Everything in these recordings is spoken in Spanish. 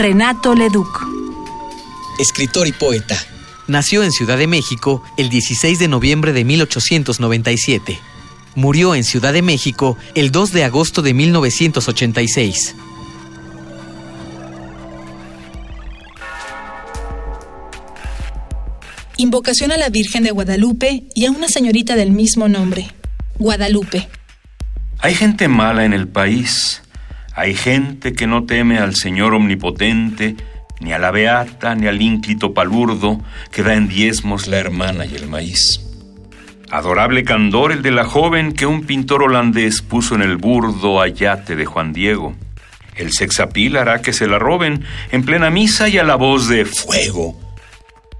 Renato Leduc. Escritor y poeta. Nació en Ciudad de México el 16 de noviembre de 1897. Murió en Ciudad de México el 2 de agosto de 1986. Invocación a la Virgen de Guadalupe y a una señorita del mismo nombre, Guadalupe. Hay gente mala en el país. Hay gente que no teme al Señor omnipotente, ni a la beata, ni al ínclito palurdo que da en diezmos la hermana y el maíz. Adorable candor el de la joven que un pintor holandés puso en el burdo ayate de Juan Diego. El sexapil hará que se la roben en plena misa y a la voz de fuego.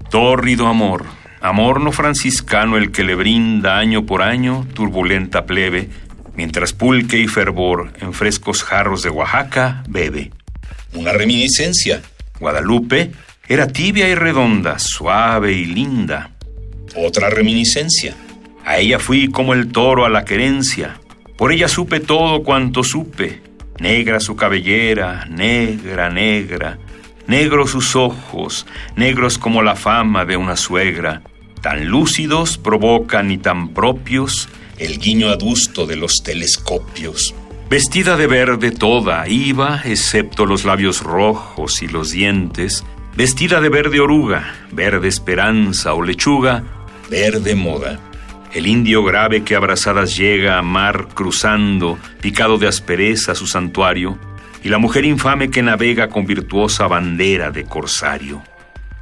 Tórrido amor, amor no franciscano el que le brinda año por año turbulenta plebe, mientras pulque y fervor en frescos jarros de Oaxaca bebe. Una reminiscencia. Guadalupe era tibia y redonda, suave y linda. Otra reminiscencia. A ella fui como el toro a la querencia. Por ella supe todo cuanto supe. Negra su cabellera, negra, negra. Negros sus ojos, negros como la fama de una suegra. Tan lúcidos provocan y tan propios el guiño adusto de los telescopios. Vestida de verde toda iba, excepto los labios rojos y los dientes, vestida de verde oruga, verde esperanza o lechuga, verde moda. El indio grave que abrazadas llega a mar cruzando, picado de aspereza su santuario, y la mujer infame que navega con virtuosa bandera de corsario.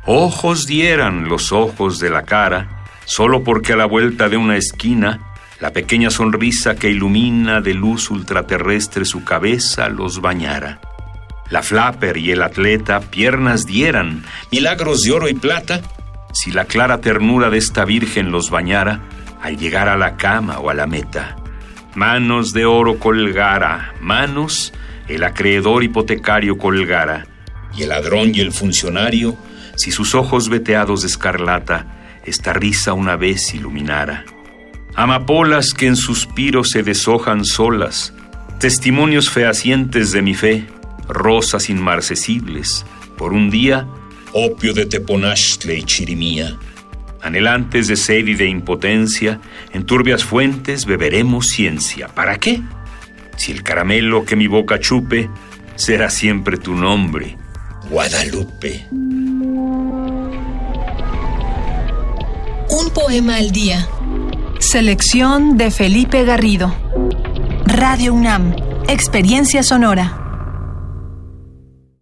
Ojos dieran los ojos de la cara, solo porque a la vuelta de una esquina, la pequeña sonrisa que ilumina de luz ultraterrestre su cabeza los bañara. La flapper y el atleta piernas dieran, milagros de oro y plata, si la clara ternura de esta virgen los bañara al llegar a la cama o a la meta. Manos de oro colgara, manos el acreedor hipotecario colgara, y el ladrón y el funcionario, si sus ojos veteados de escarlata esta risa una vez iluminara. Amapolas que en suspiros se deshojan solas, testimonios fehacientes de mi fe, rosas inmarcesibles, por un día, opio de Teponashtle y Chirimía. Anhelantes de sed y de impotencia, en turbias fuentes beberemos ciencia. ¿Para qué? Si el caramelo que mi boca chupe será siempre tu nombre, Guadalupe. Un poema al día. Selección de Felipe Garrido. Radio UNAM, Experiencia Sonora.